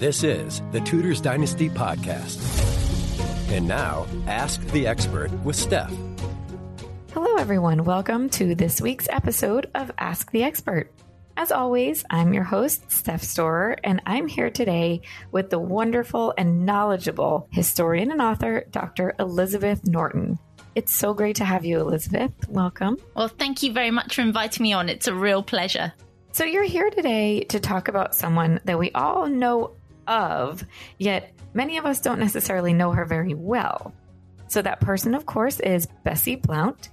This is the Tudors Dynasty Podcast. And now, Ask the Expert with Steph. Hello, everyone. Welcome to this week's episode of Ask the Expert. As always, I'm your host, Steph Storer, and I'm here today with the wonderful and knowledgeable historian and author, Dr. Elizabeth Norton. It's so great to have you, Elizabeth. Welcome. Well, thank you very much for inviting me on. It's a real pleasure. So, you're here today to talk about someone that we all know of, yet many of us don't necessarily know her very well. So, that person, of course, is Bessie Blount.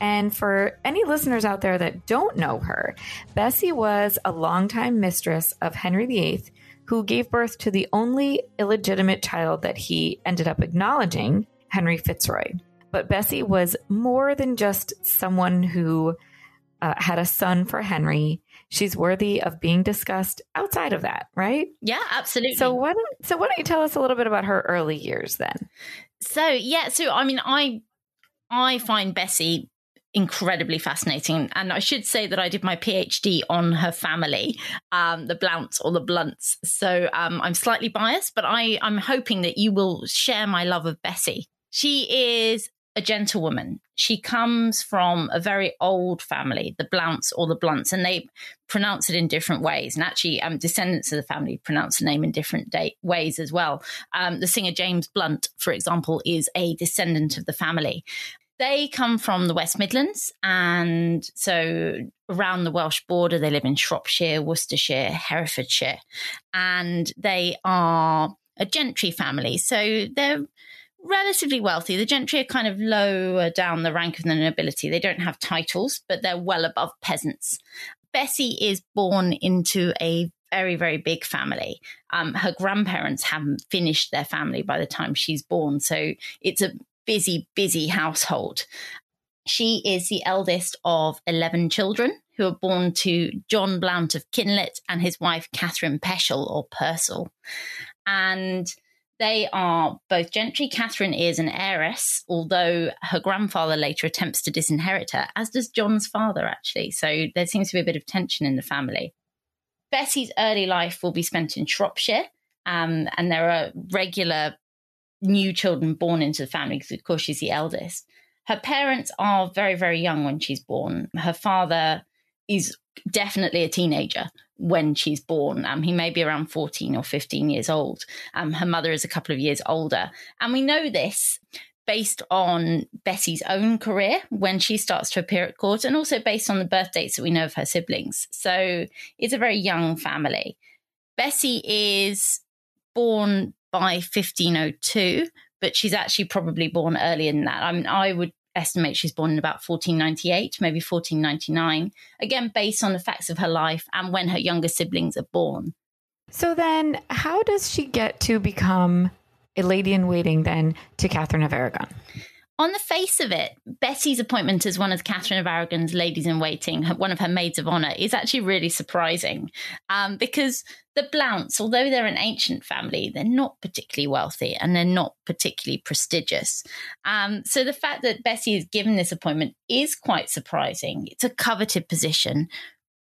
And for any listeners out there that don't know her, Bessie was a longtime mistress of Henry VIII who gave birth to the only illegitimate child that he ended up acknowledging, Henry Fitzroy. But Bessie was more than just someone who uh, had a son for Henry. She's worthy of being discussed outside of that, right? Yeah, absolutely. So why don't so why don't you tell us a little bit about her early years then? So yeah, so I mean, I I find Bessie incredibly fascinating, and I should say that I did my PhD on her family, um, the Blounts or the Blunts. So um, I'm slightly biased, but I I'm hoping that you will share my love of Bessie. She is a gentlewoman. She comes from a very old family, the Blounts or the Blunts, and they pronounce it in different ways. And actually, um, descendants of the family pronounce the name in different day- ways as well. Um, the singer James Blunt, for example, is a descendant of the family. They come from the West Midlands, and so around the Welsh border, they live in Shropshire, Worcestershire, Herefordshire, and they are a gentry family. So they're relatively wealthy. The gentry are kind of lower down the rank of the nobility. They don't have titles, but they're well above peasants. Bessie is born into a very, very big family. Um, her grandparents haven't finished their family by the time she's born. So it's a busy, busy household. She is the eldest of 11 children who are born to John Blount of Kinlet and his wife, Catherine Peshall or Purcell. And they are both gentry. Catherine is an heiress, although her grandfather later attempts to disinherit her, as does John's father, actually. So there seems to be a bit of tension in the family. Bessie's early life will be spent in Shropshire, um, and there are regular new children born into the family because, of course, she's the eldest. Her parents are very, very young when she's born. Her father is definitely a teenager when she's born. Um, he may be around 14 or 15 years old. Um, her mother is a couple of years older. And we know this based on Bessie's own career when she starts to appear at court and also based on the birth dates that we know of her siblings. So it's a very young family. Bessie is born by 1502, but she's actually probably born earlier than that. I mean, I would estimate she's born in about 1498, maybe 1499, again, based on the facts of her life and when her younger siblings are born. So then, how does she get to become a lady in waiting then to Catherine of Aragon? On the face of it, Bessie's appointment as one of Catherine of Aragon's ladies in waiting, one of her maids of honor, is actually really surprising um, because the Blounts, although they're an ancient family, they're not particularly wealthy and they're not particularly prestigious. Um, so the fact that Bessie is given this appointment is quite surprising. It's a coveted position.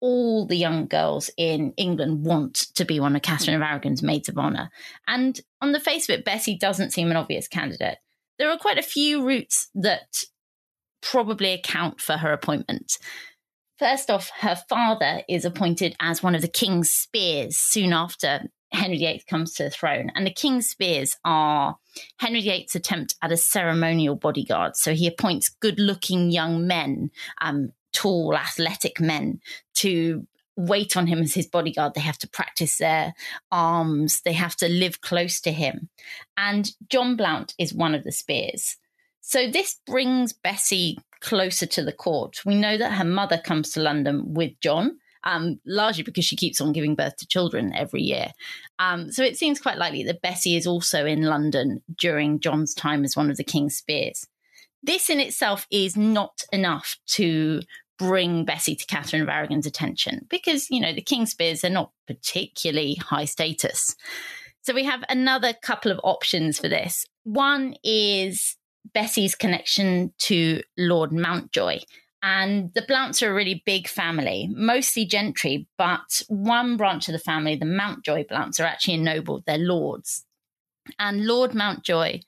All the young girls in England want to be one of Catherine of Aragon's maids of honor. And on the face of it, Bessie doesn't seem an obvious candidate there are quite a few routes that probably account for her appointment. First off, her father is appointed as one of the king's spears soon after Henry VIII comes to the throne. And the king's spears are Henry VIII's attempt at a ceremonial bodyguard. So he appoints good looking young men, um, tall, athletic men, to wait on him as his bodyguard. They have to practice their arms, they have to live close to him. And John Blount is one of the spears. So this brings Bessie closer to the court. We know that her mother comes to London with John. Um, largely because she keeps on giving birth to children every year. Um, so it seems quite likely that Bessie is also in London during John's time as one of the King's Spears. This in itself is not enough to bring Bessie to Catherine of Aragon's attention because, you know, the King's Spears are not particularly high status. So we have another couple of options for this. One is Bessie's connection to Lord Mountjoy. And the Blounts are a really big family, mostly gentry, but one branch of the family, the Mountjoy Blounts, are actually ennobled. They're lords. And Lord Mountjoy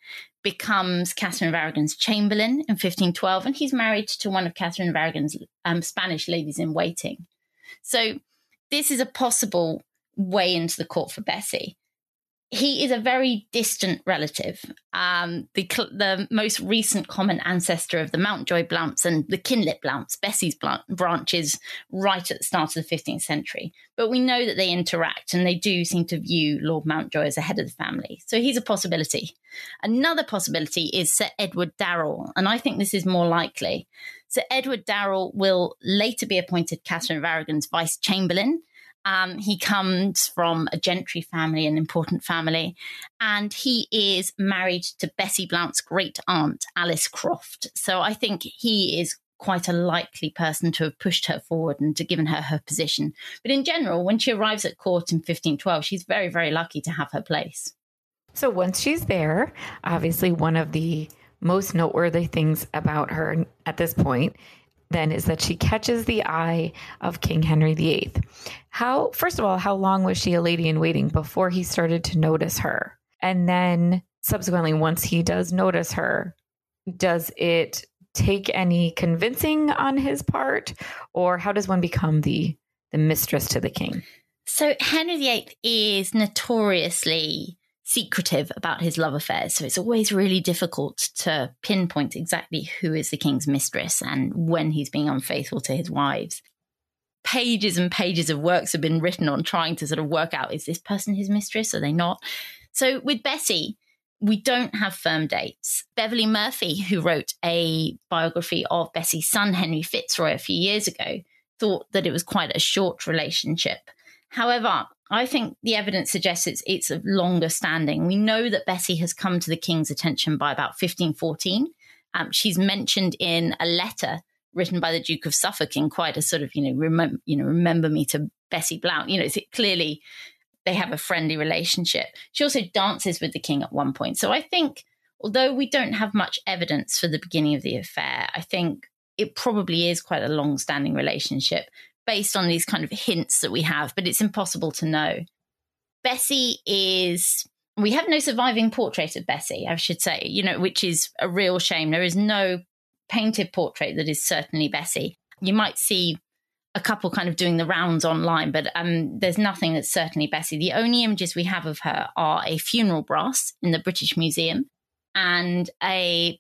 becomes Catherine of Aragon's chamberlain in 1512, and he's married to one of Catherine of Aragon's um, Spanish ladies in waiting. So this is a possible way into the court for Bessie he is a very distant relative, um, the the most recent common ancestor of the Mountjoy Blounts and the Kinlet Blounts, Bessie's branches, right at the start of the 15th century. But we know that they interact and they do seem to view Lord Mountjoy as a head of the family. So he's a possibility. Another possibility is Sir Edward Darrell, and I think this is more likely. Sir Edward Darrell will later be appointed Catherine of Aragon's vice chamberlain um, he comes from a gentry family, an important family, and he is married to Bessie Blount's great aunt, Alice Croft. So I think he is quite a likely person to have pushed her forward and to given her her position. But in general, when she arrives at court in 1512, she's very, very lucky to have her place. So once she's there, obviously one of the most noteworthy things about her at this point then is that she catches the eye of King Henry VIII. How, first of all, how long was she a lady in waiting before he started to notice her? And then subsequently, once he does notice her, does it take any convincing on his part? Or how does one become the, the mistress to the king? So Henry VIII is notoriously secretive about his love affairs. So it's always really difficult to pinpoint exactly who is the king's mistress and when he's being unfaithful to his wives. Pages and pages of works have been written on trying to sort of work out is this person his mistress? Are they not? So with Bessie, we don't have firm dates. Beverley Murphy, who wrote a biography of Bessie's son, Henry Fitzroy, a few years ago, thought that it was quite a short relationship. However, I think the evidence suggests it's, it's of longer standing. We know that Bessie has come to the king's attention by about 1514. Um, she's mentioned in a letter written by the Duke of Suffolk in quite a sort of, you know, remember, you know, remember me to Bessie Blount. You know, it's clearly they have a friendly relationship. She also dances with the king at one point. So I think, although we don't have much evidence for the beginning of the affair, I think it probably is quite a long standing relationship based on these kind of hints that we have, but it's impossible to know. Bessie is we have no surviving portrait of Bessie, I should say, you know, which is a real shame. There is no painted portrait that is certainly Bessie. You might see a couple kind of doing the rounds online, but um, there's nothing that's certainly Bessie. The only images we have of her are a funeral brass in the British Museum and a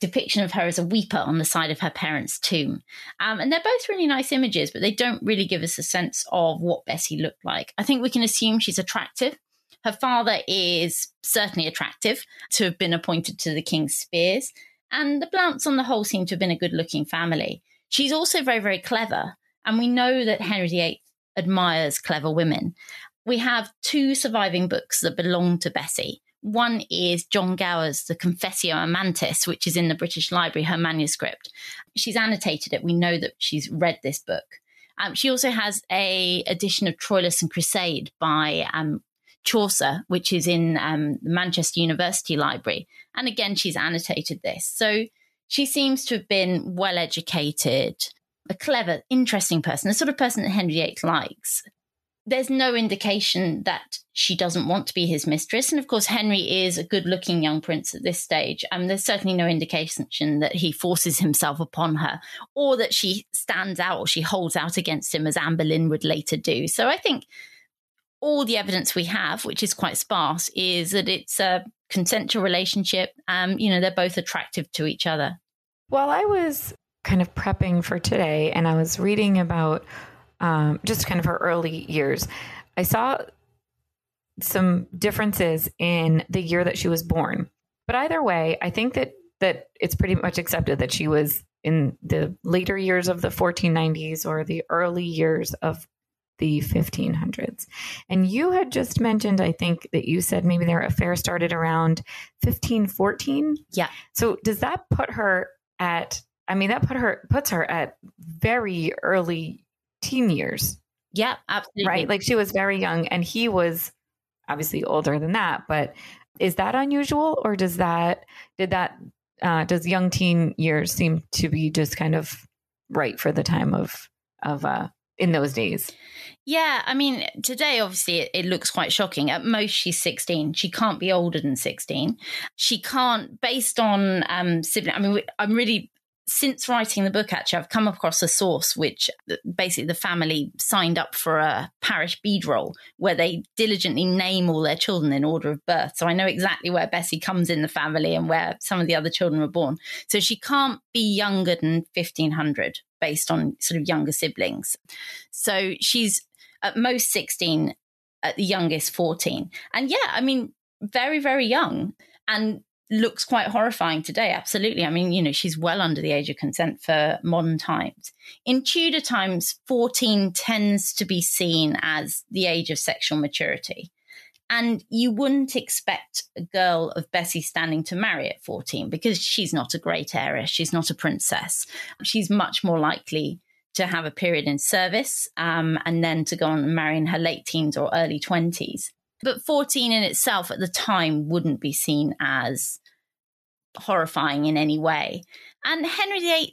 depiction of her as a weeper on the side of her parents' tomb. Um, and they're both really nice images, but they don't really give us a sense of what Bessie looked like. I think we can assume she's attractive. Her father is certainly attractive to have been appointed to the King's Spears. And the Blounts, on the whole, seem to have been a good looking family. She's also very, very clever. And we know that Henry VIII admires clever women. We have two surviving books that belong to Bessie. One is John Gower's The Confessio Amantis, which is in the British Library, her manuscript. She's annotated it. We know that she's read this book. Um, she also has a edition of Troilus and Criseyde by um, Chaucer, which is in um, the Manchester University Library. And again, she's annotated this. So she seems to have been well educated, a clever, interesting person, the sort of person that Henry VIII likes. There's no indication that she doesn't want to be his mistress. And of course, Henry is a good looking young prince at this stage. And there's certainly no indication that he forces himself upon her or that she stands out or she holds out against him as Anne Boleyn would later do. So I think all the evidence we have, which is quite sparse, is that it's a consensual relationship. Um, you know, they're both attractive to each other. Well, I was kind of prepping for today and I was reading about um, just kind of her early years. I saw some differences in the year that she was born. But either way, I think that that it's pretty much accepted that she was in the later years of the 1490s or the early years of the 1500s. And you had just mentioned, I think that you said maybe their affair started around 1514. Yeah. So does that put her at? I mean, that put her puts her at very early teen years. Yeah, absolutely. Right. Like she was very young and he was obviously older than that. But is that unusual or does that, did that, uh, does young teen years seem to be just kind of right for the time of, of, uh, in those days? Yeah, I mean, today obviously it, it, looks quite shocking. At most, she's 16. She can't be older than 16. She can't, based on um, sibling. I mean, I'm really since writing the book, actually, I've come across a source which uh, basically the family signed up for a parish bead roll where they diligently name all their children in order of birth. So I know exactly where Bessie comes in the family and where some of the other children were born. So she can't be younger than 1500 based on sort of younger siblings. So she's at most 16, at the youngest 14. And yeah, I mean, very, very young. And looks quite horrifying today. Absolutely. I mean, you know, she's well under the age of consent for modern times. In Tudor times, 14 tends to be seen as the age of sexual maturity. And you wouldn't expect a girl of Bessie standing to marry at 14 because she's not a great heiress. She's not a princess. She's much more likely to have a period in service um, and then to go on and marry in her late teens or early 20s. But 14 in itself at the time wouldn't be seen as horrifying in any way. And Henry VIII,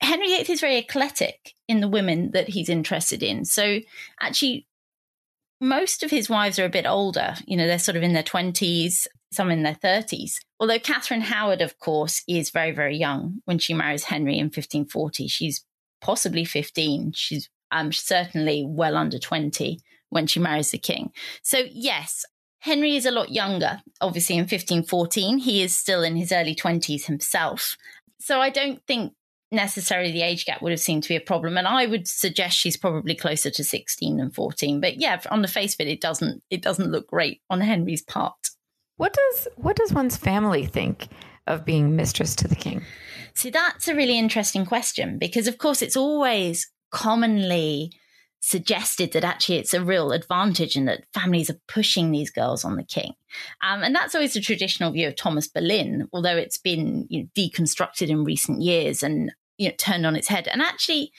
Henry VIII is very eclectic in the women that he's interested in. So actually, most of his wives are a bit older. You know, they're sort of in their 20s, some in their 30s. Although Catherine Howard, of course, is very, very young when she marries Henry in 1540. She's possibly 15. She's um, certainly well under 20 when she marries the king. So, yes, Henry is a lot younger, obviously, in 1514. He is still in his early 20s himself. So, I don't think necessarily the age gap would have seemed to be a problem and i would suggest she's probably closer to 16 than 14 but yeah on the face of it it doesn't it doesn't look great on henry's part what does what does one's family think of being mistress to the king see that's a really interesting question because of course it's always commonly suggested that actually it's a real advantage and that families are pushing these girls on the king. Um, and that's always the traditional view of Thomas Boleyn, although it's been you know, deconstructed in recent years and you know, turned on its head. And actually,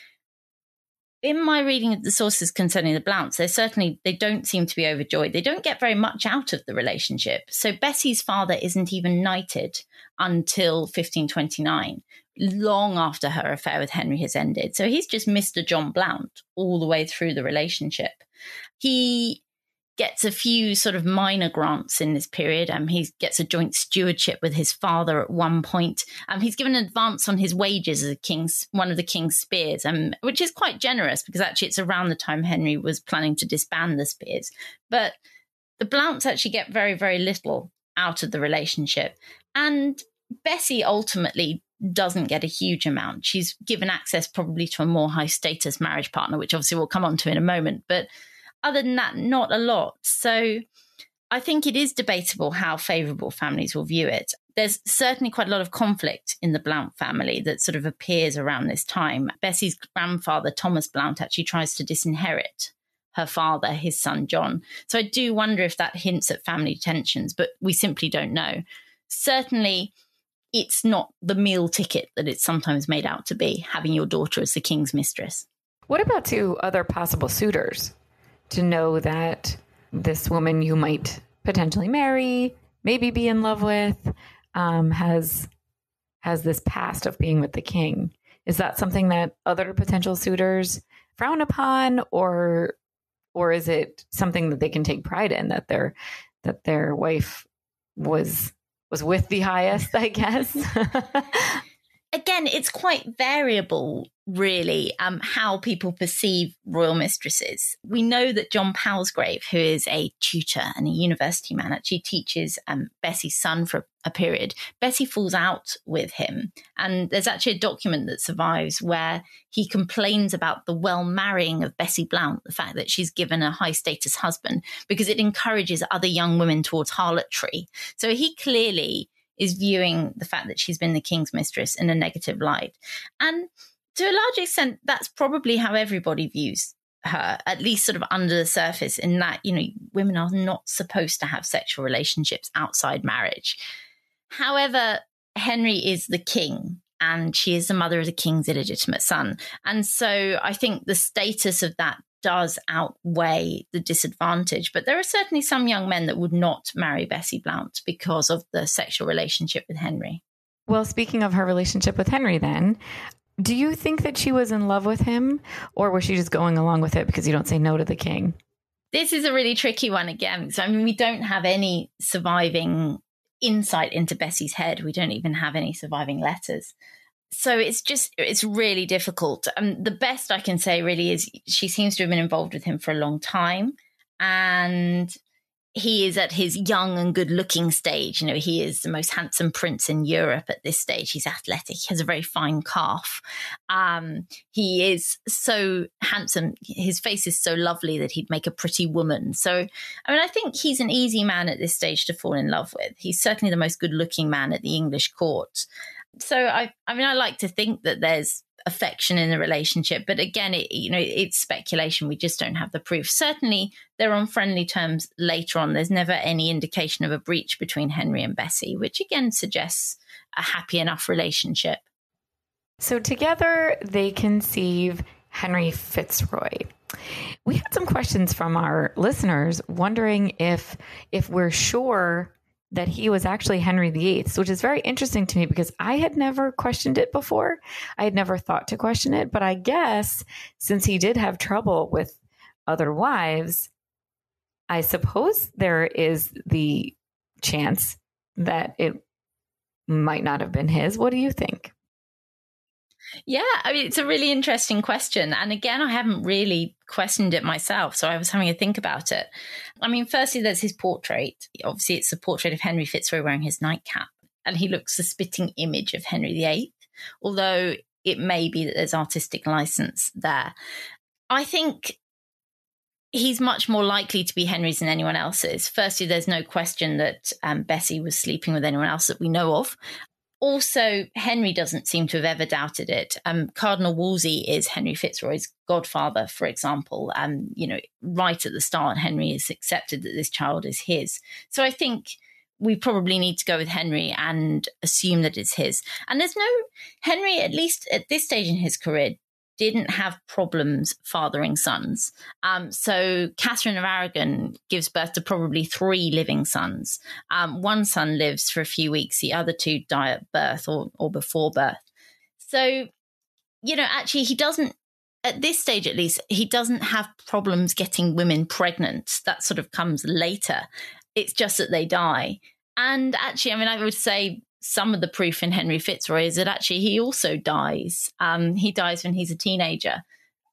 in my reading of the sources concerning the Blounts, they certainly they don't seem to be overjoyed. They don't get very much out of the relationship. So Bessie's father isn't even knighted until 1529, long after her affair with Henry has ended. So he's just Mr. John Blount all the way through the relationship. He gets a few sort of minor grants in this period. Um, he gets a joint stewardship with his father at one point. Um, he's given an advance on his wages as a king's one of the king's spears, um, which is quite generous because actually it's around the time Henry was planning to disband the spears. But the Blounts actually get very, very little out of the relationship. And Bessie ultimately doesn't get a huge amount. She's given access probably to a more high status marriage partner, which obviously we'll come on to in a moment. But other than that, not a lot. So I think it is debatable how favourable families will view it. There's certainly quite a lot of conflict in the Blount family that sort of appears around this time. Bessie's grandfather, Thomas Blount, actually tries to disinherit her father, his son John. So I do wonder if that hints at family tensions, but we simply don't know. Certainly, it's not the meal ticket that it's sometimes made out to be, having your daughter as the king's mistress. What about to other possible suitors? to know that this woman you might potentially marry, maybe be in love with, um, has has this past of being with the king. Is that something that other potential suitors frown upon, or or is it something that they can take pride in that their that their wife was was with the highest, I guess. Again, it's quite variable, really, um, how people perceive royal mistresses. We know that John Palsgrave, who is a tutor and a university man, actually teaches um, Bessie's son for a period. Bessie falls out with him, and there's actually a document that survives where he complains about the well marrying of Bessie Blount, the fact that she's given a high status husband, because it encourages other young women towards harlotry. So he clearly is viewing the fact that she's been the king's mistress in a negative light. And to a large extent, that's probably how everybody views her, at least sort of under the surface, in that, you know, women are not supposed to have sexual relationships outside marriage. However, Henry is the king and she is the mother of the king's illegitimate son. And so I think the status of that does outweigh the disadvantage. But there are certainly some young men that would not marry Bessie Blount because of the sexual relationship with Henry. Well, speaking of her relationship with Henry, then, do you think that she was in love with him or was she just going along with it because you don't say no to the king? This is a really tricky one again. So, I mean, we don't have any surviving insight into Bessie's head. We don't even have any surviving letters so it's just it's really difficult. Um, the best i can say really is she seems to have been involved with him for a long time and he is at his young and good looking stage. You know he is the most handsome prince in europe at this stage. He's athletic. He has a very fine calf. Um, he is so handsome. His face is so lovely that he'd make a pretty woman. So i mean i think he's an easy man at this stage to fall in love with. He's certainly the most good looking man at the english court so I, I mean, I like to think that there's affection in the relationship, but again, it, you know, it's speculation. We just don't have the proof. Certainly, they're on friendly terms later on. There's never any indication of a breach between Henry and Bessie, which again suggests a happy enough relationship. So together, they conceive Henry Fitzroy. We had some questions from our listeners wondering if if we're sure that he was actually Henry VIII, which is very interesting to me because I had never questioned it before. I had never thought to question it, but I guess since he did have trouble with other wives, I suppose there is the chance that it might not have been his. What do you think? Yeah, I mean, it's a really interesting question. And again, I haven't really questioned it myself. So I was having a think about it. I mean, firstly, there's his portrait. Obviously, it's a portrait of Henry Fitzroy wearing his nightcap. And he looks a spitting image of Henry VIII, although it may be that there's artistic license there. I think he's much more likely to be Henry's than anyone else's. Firstly, there's no question that um, Bessie was sleeping with anyone else that we know of also, Henry doesn't seem to have ever doubted it. Um, Cardinal Wolsey is Henry Fitzroy's godfather, for example. Um, you know, right at the start, Henry has accepted that this child is his. So I think we probably need to go with Henry and assume that it's his. And there's no Henry, at least at this stage in his career, didn't have problems fathering sons. Um, so Catherine of Aragon gives birth to probably three living sons. Um, one son lives for a few weeks, the other two die at birth or, or before birth. So, you know, actually, he doesn't, at this stage at least, he doesn't have problems getting women pregnant. That sort of comes later. It's just that they die. And actually, I mean, I would say some of the proof in Henry Fitzroy is that actually he also dies. Um, he dies when he's a teenager,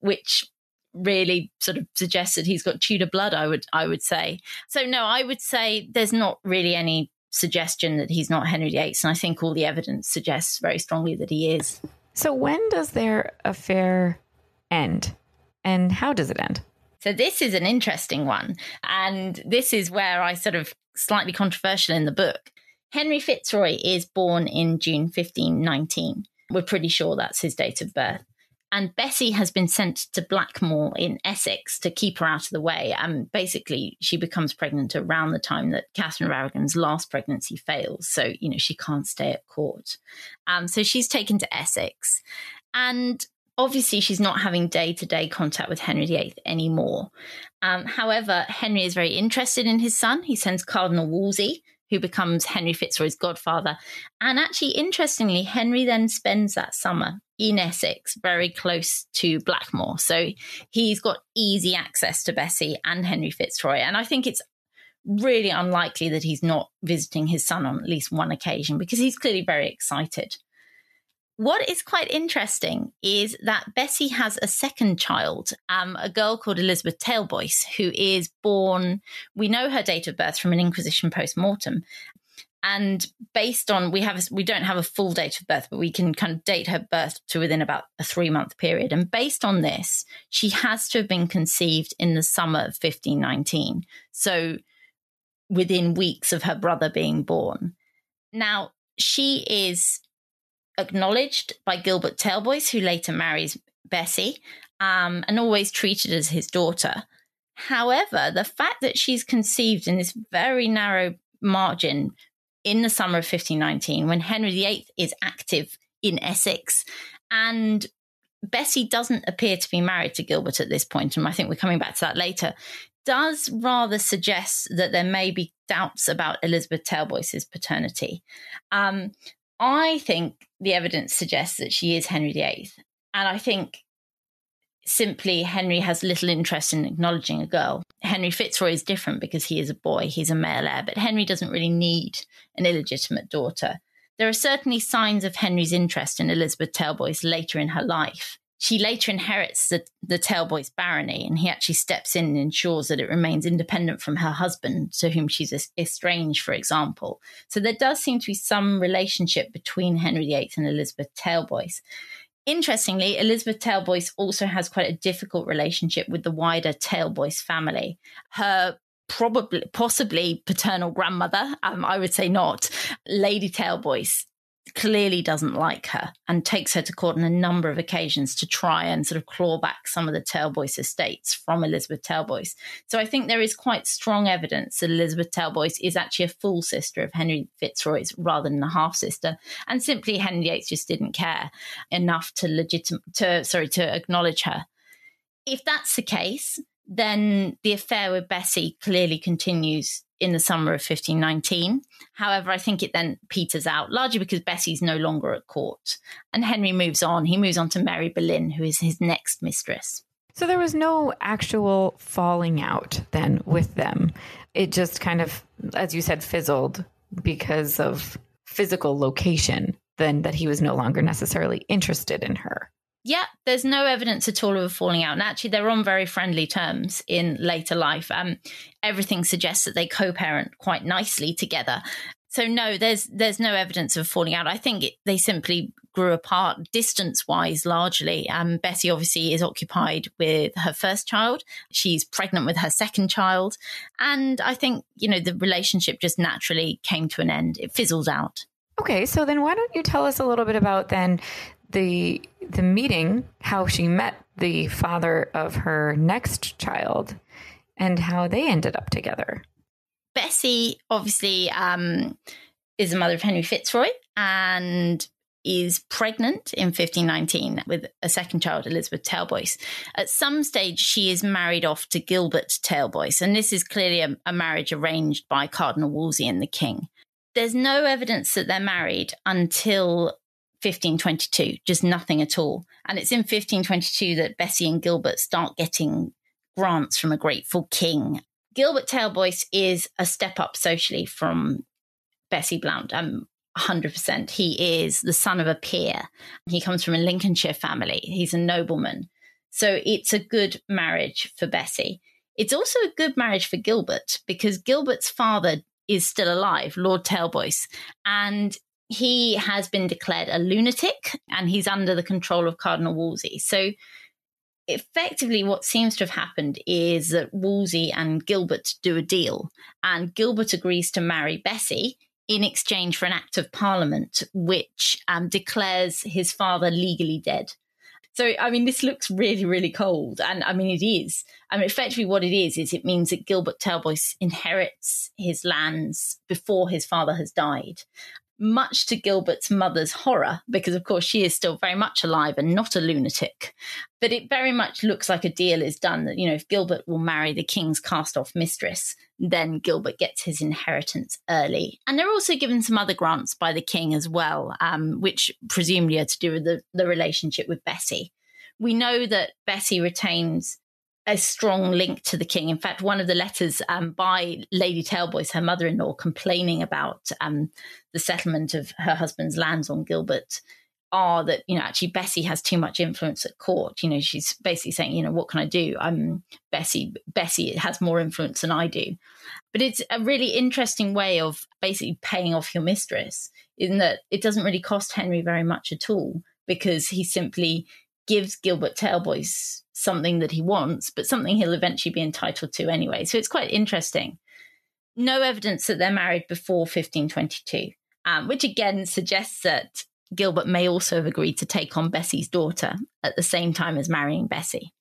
which really sort of suggests that he's got Tudor blood. I would I would say. So no, I would say there's not really any suggestion that he's not Henry VIII, and I think all the evidence suggests very strongly that he is. So when does their affair end, and how does it end? So this is an interesting one, and this is where I sort of slightly controversial in the book Henry Fitzroy is born in June 1519. We're pretty sure that's his date of birth. And Bessie has been sent to Blackmore in Essex to keep her out of the way. And basically, she becomes pregnant around the time that Catherine of Aragon's last pregnancy fails. So, you know, she can't stay at court. Um, so she's taken to Essex. And obviously, she's not having day to day contact with Henry VIII anymore. Um, however, Henry is very interested in his son. He sends Cardinal Wolsey, who becomes Henry Fitzroy's godfather. And actually, interestingly, Henry then spends that summer in Essex, very close to Blackmore. So he's got easy access to Bessie and Henry Fitzroy. And I think it's really unlikely that he's not visiting his son on at least one occasion because he's clearly very excited. What is quite interesting is that Bessie has a second child, um, a girl called Elizabeth Talboys, who is born, we know her date of birth from an Inquisition post mortem, and based on we have we don't have a full date of birth but we can kind of date her birth to within about a three month period. And based on this she has to have been conceived in the summer of 1519 so within weeks of her brother being born. Now she is acknowledged by gilbert talboys who later marries bessie um, and always treated as his daughter however the fact that she's conceived in this very narrow margin in the summer of 1519 when Henry VIII is active in Essex. And Bessie doesn't appear to be married to Gilbert at this point, and I think we're coming back to that later, does rather suggest that there may be doubts about Elizabeth Talboys's paternity. Um, I think the evidence suggests that she is Henry VIII. And I think simply Henry has little interest in acknowledging a girl. Henry Fitzroy is different because he is a boy, he's a male heir, but Henry doesn't really need an illegitimate daughter. There are certainly signs of Henry's interest in Elizabeth Talboys later in her life. She later inherits the, the Talboys barony, and he actually steps in and ensures that it remains independent from her husband, to whom she's estranged, for example. So there does seem to be some relationship between Henry VIII and Elizabeth Tailboys. Interestingly, Elizabeth Tailboys also has quite a difficult relationship with the wider Tailboys family. Her probably, possibly paternal grandmother, um, I would say not, Lady Talboys, clearly doesn't like her and takes her to court on a number of occasions to try and sort of claw back some of the Talboys estates from Elizabeth Talboys. So I think there is quite strong evidence that Elizabeth Talboys is actually a full sister of Henry Fitzroy's rather than a half sister. And simply Henry VIII just didn't care enough to legitimate to sorry to acknowledge her. If that's the case, then the affair with Bessie clearly continues in the summer of 1519. However, I think it then peters out, largely because Bessie's no longer at court. And Henry moves on. He moves on to Mary Boleyn, who is his next mistress. So there was no actual falling out then with them. It just kind of, as you said, fizzled because of physical location, then that he was no longer necessarily interested in her yeah, there's no evidence at all of a falling out. And actually, they're on very friendly terms in later life. Um, everything suggests that they co-parent quite nicely together. So no, there's there's no evidence of falling out. I think it, they simply grew apart distance-wise, largely. Um, Bessie obviously is occupied with her first child. She's pregnant with her second child, and I think you know the relationship just naturally came to an end. It fizzled out. Okay, so then why don't you tell us a little bit about then the the meeting, how she met the father of her next child, and how they ended up together. Bessie obviously um, is the mother of Henry Fitzroy and is pregnant in 1519 with a second child, Elizabeth Talboys. At some stage, she is married off to Gilbert Talboys, and this is clearly a, a marriage arranged by Cardinal Wolsey and the King. There's no evidence that they're married until 1522, just nothing at all. And it's in 1522 that Bessie and Gilbert start getting grants from a grateful king. Gilbert Talboys is a step up socially from Bessie Blount. Um, 100%. He is the son of a peer. He comes from a Lincolnshire family. He's a nobleman. So it's a good marriage for Bessie. It's also a good marriage for Gilbert because Gilbert's father is still alive, Lord Talboys, and he has been declared a lunatic and he's under the control of Cardinal Wolsey. So effectively what seems to have happened is that Wolsey and Gilbert do a deal and Gilbert agrees to marry Bessie in exchange for an act of parliament which um, declares his father legally dead. So, I mean, this looks really, really cold. And I mean, it is. I mean, effectively, what it is, is it means that Gilbert Talboys inherits his lands before his father has died much to Gilbert's mother's horror, because of course she is still very much alive and not a lunatic. But it very much looks like a deal is done that, you know, if Gilbert will marry the king's cast off mistress, then Gilbert gets his inheritance early. And they're also given some other grants by the king as well, um, which presumably are to do with the, the relationship with Bessie. We know that Bessie retains a strong link to the king. In fact, one of the letters um, by Lady Taleboys, her mother in law, complaining about um, the settlement of her husband's lands on Gilbert are that you know actually Bessie has too much influence at court. You know, she's basically saying, you know, what can I do? I'm Bessie. Bessie has more influence than I do. But it's a really interesting way of basically paying off your mistress in that it doesn't really cost Henry very much at all because he simply gives Gilbert Taleboys something that he wants, but something he'll eventually be entitled to anyway. So it's quite interesting. No evidence that they're married before 1522, um, which again suggests that Gilbert may also have agreed to take on Bessie's daughter at the same time as marrying Bessie.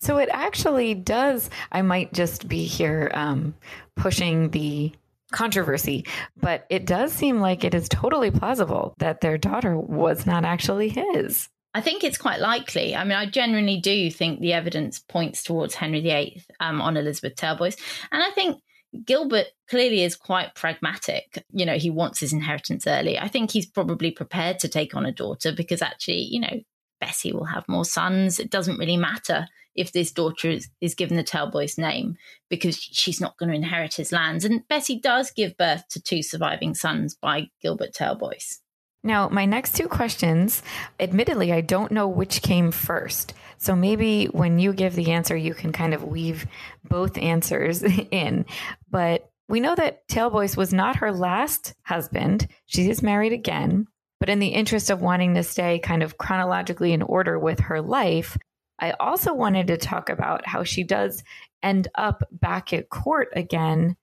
So it actually does. I might just be here um, pushing the controversy, but it does seem like it is totally plausible that their daughter was not actually his. I think it's quite likely. I mean, I genuinely do think the evidence points towards Henry VIII um, on Elizabeth Taleboys. And I think Gilbert clearly is quite pragmatic. You know, he wants his inheritance early. I think he's probably prepared to take on a daughter because actually, you know, Bessie will have more sons. It doesn't really matter if this daughter is, is given the Taleboys name because she's not going to inherit his lands. And Bessie does give birth to two surviving sons by Gilbert Taleboys. Now, my next two questions, admittedly, I don't know which came first. So maybe when you give the answer, you can kind of weave both answers in. But we know that Taleboys was not her last husband. She is married again. But in the interest of wanting to stay kind of chronologically in order with her life, I also wanted to talk about how she does end up back at court again,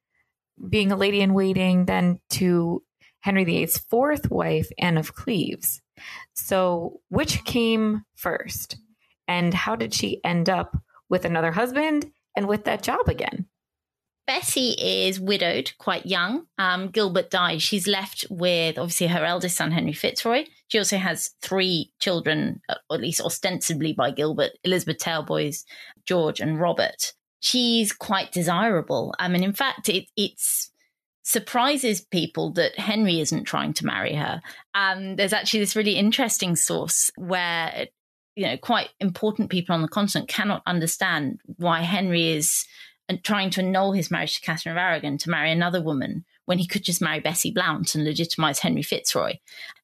being a lady in waiting, then to Henry VIII's fourth wife, Anne of Cleves. So, which came first? And how did she end up with another husband and with that job again? Bessie is widowed, quite young. Um, Gilbert dies. She's left with obviously her eldest son, Henry Fitzroy. She also has three children, uh, at least ostensibly by Gilbert Elizabeth Taleboys, George, and Robert. She's quite desirable. I mean, in fact, it, it's surprises people that Henry isn't trying to marry her. Um, there's actually this really interesting source where, you know, quite important people on the continent cannot understand why Henry is uh, trying to annul his marriage to Catherine of Aragon to marry another woman when he could just marry Bessie Blount and legitimize Henry Fitzroy,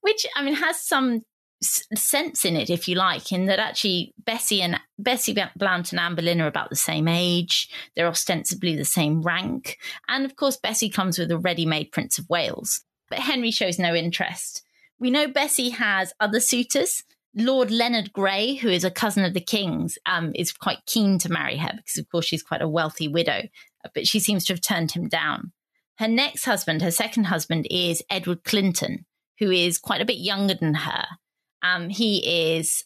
which I mean has some sense in it, if you like, in that actually Bessie and Bessie Blount and Anne Boleyn are about the same age. They're ostensibly the same rank. And of course, Bessie comes with a ready made Prince of Wales. But Henry shows no interest. We know Bessie has other suitors. Lord Leonard Grey, who is a cousin of the king's, um, is quite keen to marry her because, of course, she's quite a wealthy widow, but she seems to have turned him down. Her next husband, her second husband, is Edward Clinton, who is quite a bit younger than her um, he is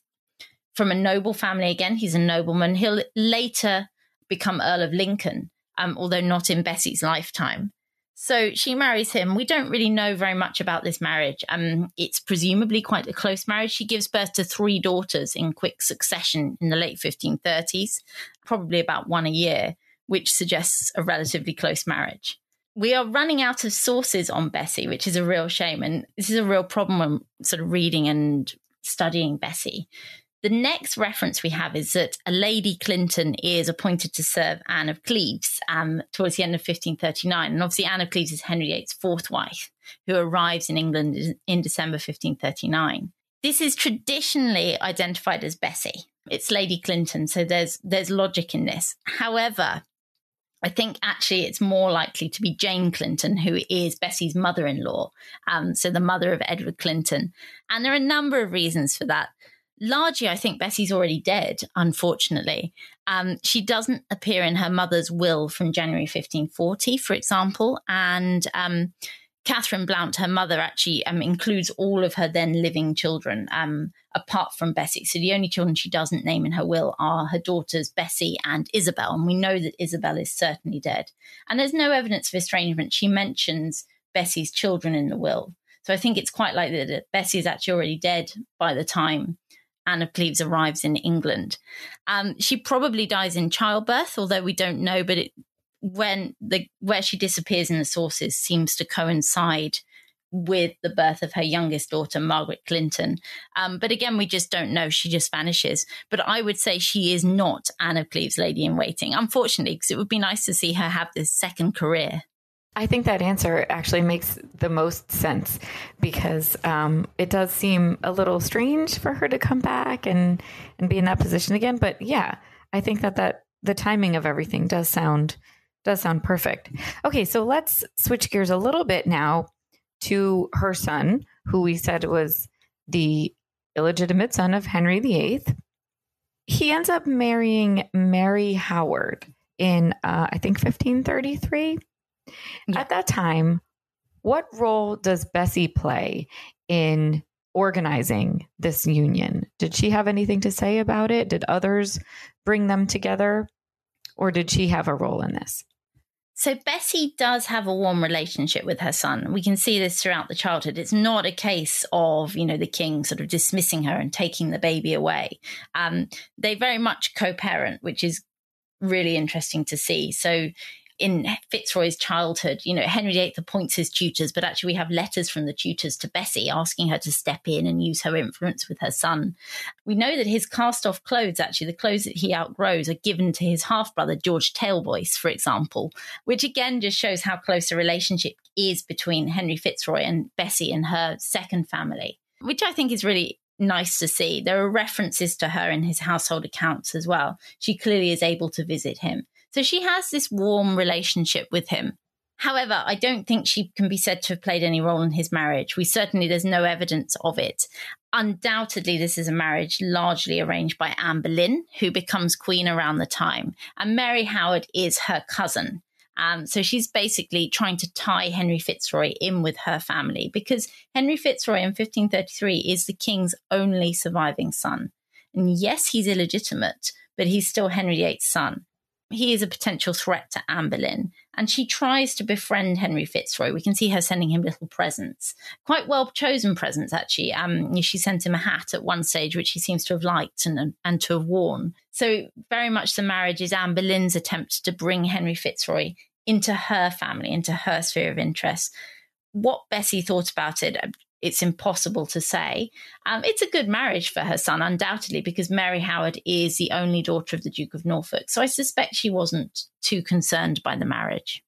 from a noble family again. He's a nobleman. He'll later become Earl of Lincoln, um, although not in Bessie's lifetime. So she marries him. We don't really know very much about this marriage. Um, it's presumably quite a close marriage. She gives birth to three daughters in quick succession in the late 1530s, probably about one a year, which suggests a relatively close marriage we are running out of sources on Bessie, which is a real shame. And this is a real problem when sort of reading and studying Bessie. The next reference we have is that a Lady Clinton is appointed to serve Anne of Cleves um, towards the end of 1539. And obviously, Anne of Cleves is Henry VIII's fourth wife, who arrives in England in December 1539. This is traditionally identified as Bessie. It's Lady Clinton, so there's there's logic in this. However, I think actually it's more likely to be Jane Clinton, who is Bessie's mother in law, um, so the mother of Edward Clinton. And there are a number of reasons for that. Largely, I think Bessie's already dead, unfortunately. Um, she doesn't appear in her mother's will from January 1540, for example. And um, Catherine Blount, her mother, actually um, includes all of her then living children, um, apart from Bessie. So the only children she doesn't name in her will are her daughters Bessie and Isabel. And we know that Isabel is certainly dead. And there's no evidence of estrangement. She mentions Bessie's children in the will. So I think it's quite likely that Bessie is actually already dead by the time Anne of Cleves arrives in England. Um, she probably dies in childbirth, although we don't know. But it, when the where she disappears in the sources seems to coincide with the birth of her youngest daughter, Margaret Clinton. Um, but again, we just don't know. She just vanishes. But I would say she is not Anne of Cleves' lady in waiting, unfortunately, because it would be nice to see her have this second career. I think that answer actually makes the most sense because um, it does seem a little strange for her to come back and and be in that position again. But yeah, I think that that the timing of everything does sound does sound perfect. Okay, so let's switch gears a little bit now to her son, who we said was the illegitimate son of Henry VIII. He ends up marrying Mary Howard in, uh, I think, 1533. Yeah. At that time, what role does Bessie play in organizing this union? Did she have anything to say about it? Did others bring them together? Or did she have a role in this? So Bessie does have a warm relationship with her son. We can see this throughout the childhood. It's not a case of, you know, the king sort of dismissing her and taking the baby away. Um, they very much co-parent, which is really interesting to see. So in Fitzroy's childhood, you know, Henry VIII appoints his tutors, but actually we have letters from the tutors to Bessie asking her to step in and use her influence with her son. We know that his cast off clothes, actually, the clothes that he outgrows, are given to his half brother, George Tailboys, for example, which again just shows how close a relationship is between Henry Fitzroy and Bessie and her second family, which I think is really nice to see. There are references to her in his household accounts as well. She clearly is able to visit him. So she has this warm relationship with him. However, I don't think she can be said to have played any role in his marriage. We certainly, there's no evidence of it. Undoubtedly, this is a marriage largely arranged by Anne Boleyn, who becomes queen around the time. And Mary Howard is her cousin. Um, so she's basically trying to tie Henry Fitzroy in with her family because Henry Fitzroy in 1533 is the king's only surviving son. And yes, he's illegitimate, but he's still Henry VIII's son he is a potential threat to Anne Boleyn, and she tries to befriend Henry Fitzroy. We can see her sending him little presents, quite well chosen presents, actually. Um, she sent him a hat at one stage, which he seems to have liked and, and to have worn. So, very much the marriage is Anne Boleyn's attempt to bring Henry Fitzroy into her family, into her sphere of interest. What Bessie thought about it, it's impossible to say. Um, it's a good marriage for her son, undoubtedly, because Mary Howard is the only daughter of the Duke of Norfolk. So I suspect she wasn't too concerned by the marriage.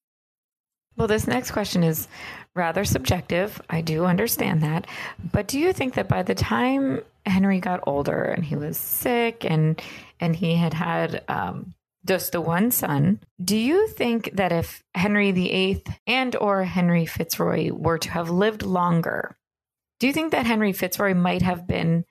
Well, this next question is rather subjective. I do understand that. But do you think that by the time Henry got older and he was sick and and he had had um, just the one son, do you think that if Henry VIII and or Henry Fitzroy were to have lived longer, do you think that Henry Fitzroy might have been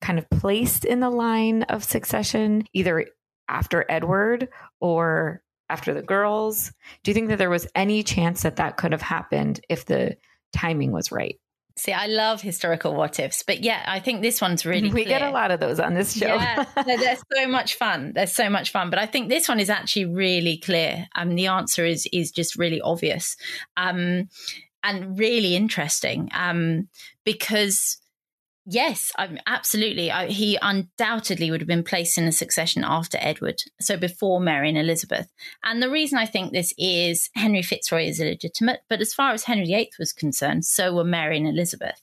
kind of placed in the line of succession either after Edward or after the girls? Do you think that there was any chance that that could have happened if the timing was right? See, I love historical what ifs, but yeah, I think this one's really. We clear. get a lot of those on this show. yeah, they're so much fun. They're so much fun, but I think this one is actually really clear. Um, the answer is is just really obvious. Um, and really interesting um, because yes i'm absolutely I, he undoubtedly would have been placed in the succession after edward so before mary and elizabeth. And the reason i think this is henry fitzroy is illegitimate but as far as henry viii was concerned so were mary and elizabeth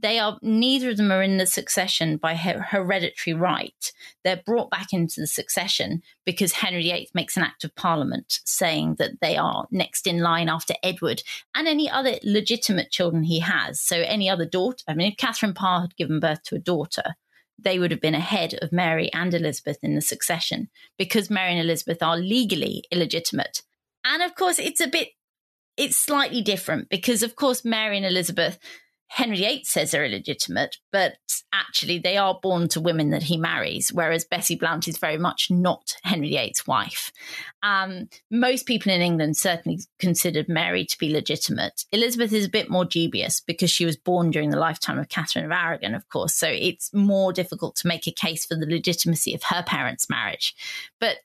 they are neither of them are in the succession by her- hereditary right. They're brought back into the succession because Henry VIII makes an act of parliament saying that they are next in line after Edward and any other legitimate children he has. So any other daughter, I mean, if Catherine Parr had given birth to a daughter, they would have been ahead of Mary and Elizabeth in the succession because Mary and Elizabeth are legally illegitimate. And of course, it's a bit, it's slightly different because, of course, Mary and Elizabeth Henry VIII says they're illegitimate, but actually they are born to women that he marries, whereas Bessie Blount is very much not Henry VIII's wife. Um, most people in England certainly considered Mary to be legitimate. Elizabeth is a bit more dubious because she was born during the lifetime of Catherine of Aragon, of course, so it's more difficult to make a case for the legitimacy of her parents' marriage. But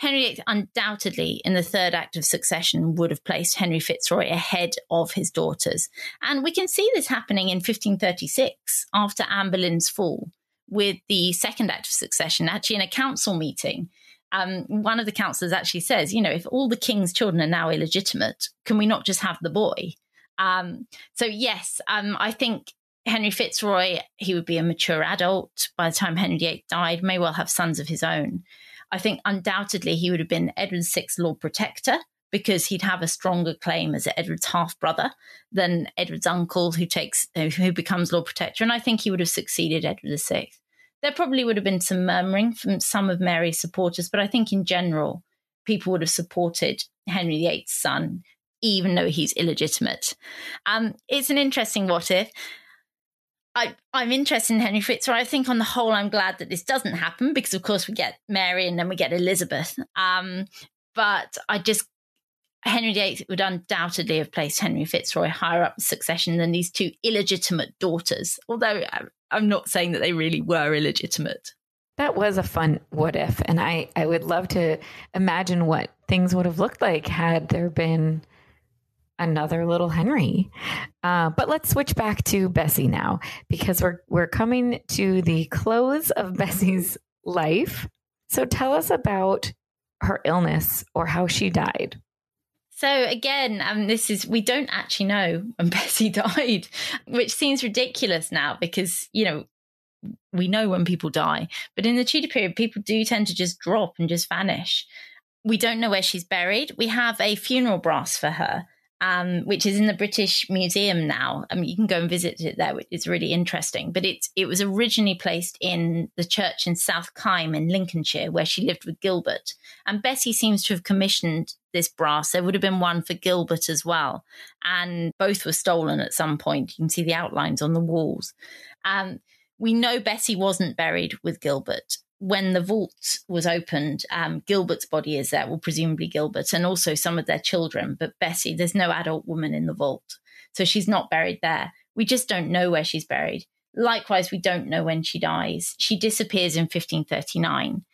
Henry VIII undoubtedly, in the third act of succession, would have placed Henry Fitzroy ahead of his daughters. And we can see this happening in 1536 after Anne Boleyn's fall with the second act of succession, actually in a council meeting. Um, one of the councillors actually says, you know, if all the king's children are now illegitimate, can we not just have the boy? Um, so, yes, um, I think Henry Fitzroy, he would be a mature adult by the time Henry VIII died, may well have sons of his own. I think undoubtedly he would have been Edward VI's Lord Protector because he'd have a stronger claim as Edward's half brother than Edward's uncle, who takes who becomes Lord Protector, and I think he would have succeeded Edward VI. There probably would have been some murmuring from some of Mary's supporters, but I think in general, people would have supported Henry VIII's son, even though he's illegitimate. Um, it's an interesting what if. I, I'm interested in Henry Fitzroy. I think on the whole, I'm glad that this doesn't happen because, of course, we get Mary and then we get Elizabeth. Um, but I just, Henry VIII would undoubtedly have placed Henry Fitzroy higher up the succession than these two illegitimate daughters, although I'm not saying that they really were illegitimate. That was a fun what if. And I, I would love to imagine what things would have looked like had there been another little Henry. Uh, but let's switch back to Bessie now because we're we're coming to the close of Bessie's life. So tell us about her illness or how she died. So again, um, this is we don't actually know when Bessie died, which seems ridiculous now because you know we know when people die, but in the Tudor period, people do tend to just drop and just vanish. We don't know where she's buried. We have a funeral brass for her, um, which is in the British Museum now. I mean, you can go and visit it there. It's really interesting. But it's it was originally placed in the church in South Kime in Lincolnshire, where she lived with Gilbert. And Bessie seems to have commissioned this brass. There would have been one for Gilbert as well, and both were stolen at some point. You can see the outlines on the walls. Um, we know Bessie wasn't buried with Gilbert when the vault was opened, um, Gilbert's body is there, well, presumably Gilbert, and also some of their children. But Bessie, there's no adult woman in the vault. So she's not buried there. We just don't know where she's buried. Likewise, we don't know when she dies. She disappears in 1539.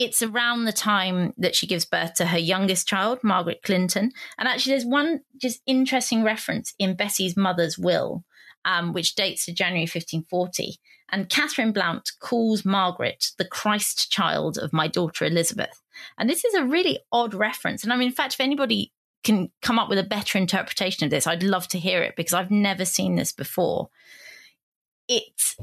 It's around the time that she gives birth to her youngest child, Margaret Clinton. And actually, there's one just interesting reference in Bessie's mother's will, um, which dates to January 1540. And Catherine Blount calls Margaret the Christ child of my daughter Elizabeth. And this is a really odd reference. And I mean, in fact, if anybody can come up with a better interpretation of this, I'd love to hear it because I've never seen this before. It's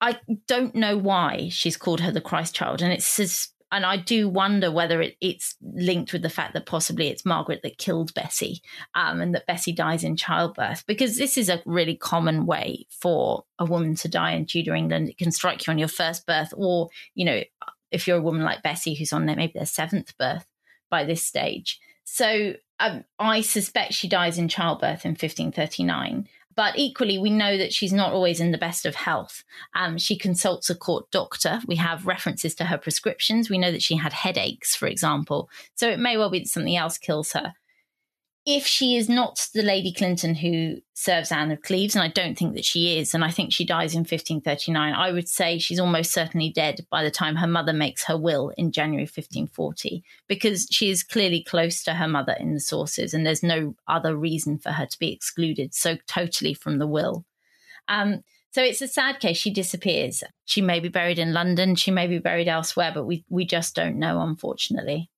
I don't know why she's called her the Christ child, and it's and I do wonder whether it, it's linked with the fact that possibly it's Margaret that killed Bessie, um, and that Bessie dies in childbirth, because this is a really common way for a woman to die in Tudor England. It can strike you on your first birth, or you know, if you're a woman like Bessie who's on maybe their seventh birth by this stage. So um, I suspect she dies in childbirth in 1539. But equally, we know that she's not always in the best of health. Um, she consults a court doctor. We have references to her prescriptions. We know that she had headaches, for example. So it may well be that something else kills her if she is not the Lady Clinton who serves Anne of Cleves, and I don't think that she is, and I think she dies in 1539, I would say she's almost certainly dead by the time her mother makes her will in January 1540, because she is clearly close to her mother in the sources, and there's no other reason for her to be excluded so totally from the will. Um, so it's a sad case. She disappears. She may be buried in London, she may be buried elsewhere, but we, we just don't know, unfortunately.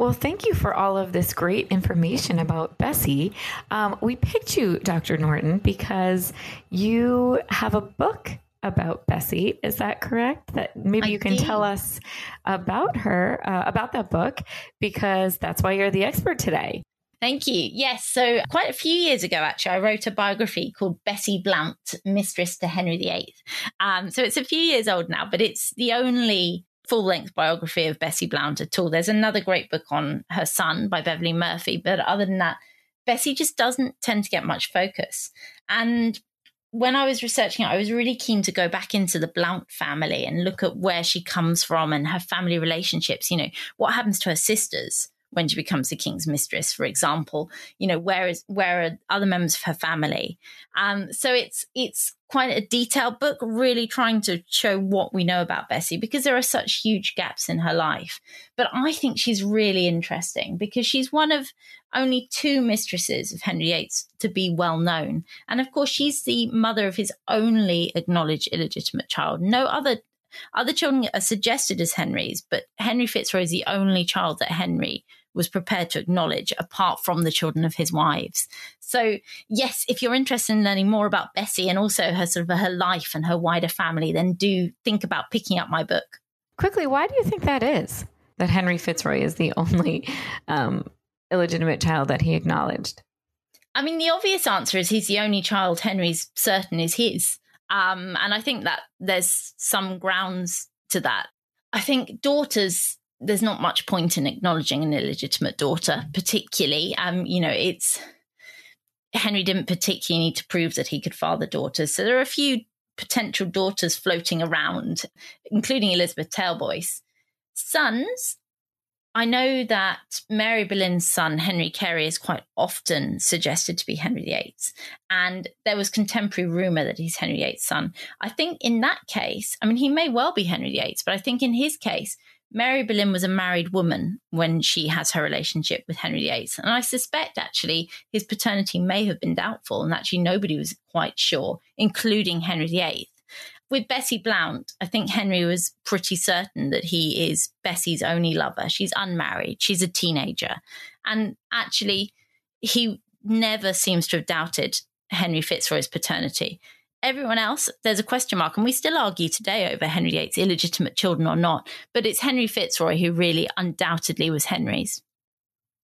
Well, thank you for all of this great information about Bessie. Um, we picked you, Dr. Norton, because you have a book about Bessie. Is that correct? That maybe I you can tell us about her, uh, about that book, because that's why you're the expert today. Thank you. Yes. So, quite a few years ago, actually, I wrote a biography called Bessie Blount, Mistress to Henry VIII. Um, so, it's a few years old now, but it's the only full length biography of Bessie Blount at all. There's another great book on her son by Beverley Murphy, but other than that, Bessie just doesn't tend to get much focus. And when I was researching it, I was really keen to go back into the Blount family and look at where she comes from and her family relationships. You know, what happens to her sisters? When she becomes the king's mistress, for example. You know, where is where are other members of her family? Um, so it's it's quite a detailed book, really trying to show what we know about Bessie because there are such huge gaps in her life. But I think she's really interesting because she's one of only two mistresses of Henry VIII to be well known. And of course, she's the mother of his only acknowledged illegitimate child. No other other children are suggested as Henry's, but Henry Fitzroy is the only child that Henry was prepared to acknowledge apart from the children of his wives. So, yes, if you're interested in learning more about Bessie and also her sort of her life and her wider family, then do think about picking up my book. Quickly, why do you think that is? That Henry Fitzroy is the only um, illegitimate child that he acknowledged? I mean, the obvious answer is he's the only child Henry's certain is his. Um, and I think that there's some grounds to that. I think daughters, there's not much point in acknowledging an illegitimate daughter, particularly. Um, you know, it's Henry didn't particularly need to prove that he could father daughters. So there are a few potential daughters floating around, including Elizabeth Talboys. Sons, I know that Mary Boleyn's son, Henry Carey, is quite often suggested to be Henry VIII. And there was contemporary rumour that he's Henry VIII's son. I think in that case, I mean, he may well be Henry VIII, but I think in his case, Mary Boleyn was a married woman when she has her relationship with Henry VIII. And I suspect actually his paternity may have been doubtful and actually nobody was quite sure, including Henry VIII with Bessie Blount, I think Henry was pretty certain that he is Bessie's only lover. She's unmarried, she's a teenager. And actually, he never seems to have doubted Henry Fitzroy's paternity. Everyone else, there's a question mark, and we still argue today over Henry VIII's illegitimate children or not, but it's Henry Fitzroy who really undoubtedly was Henry's.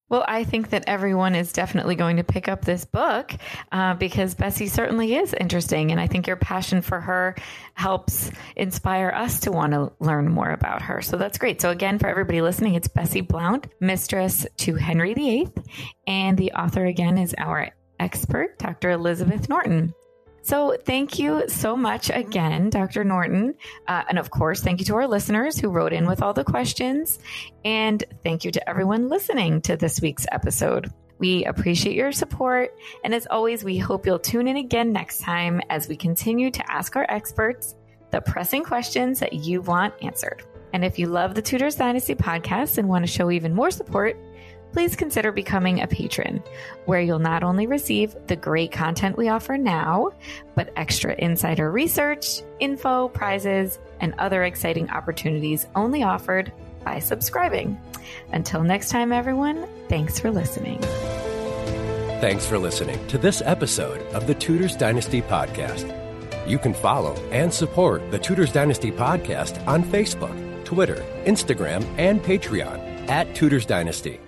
Well, I think that everyone is definitely going to pick up this book uh, because Bessie certainly is interesting. And I think your passion for her helps inspire us to want to learn more about her. So that's great. So, again, for everybody listening, it's Bessie Blount, mistress to Henry VIII. And the author, again, is our expert, Dr. Elizabeth Norton. So, thank you so much again, Dr. Norton. Uh, and of course, thank you to our listeners who wrote in with all the questions. And thank you to everyone listening to this week's episode. We appreciate your support. And as always, we hope you'll tune in again next time as we continue to ask our experts the pressing questions that you want answered. And if you love the Tudors Dynasty podcast and want to show even more support, please consider becoming a patron, where you'll not only receive the great content we offer now, but extra insider research, info, prizes, and other exciting opportunities only offered by subscribing. Until next time, everyone, thanks for listening. Thanks for listening to this episode of the Tudors Dynasty Podcast. You can follow and support the Tudors Dynasty Podcast on Facebook, Twitter, Instagram, and Patreon at Tudors Dynasty.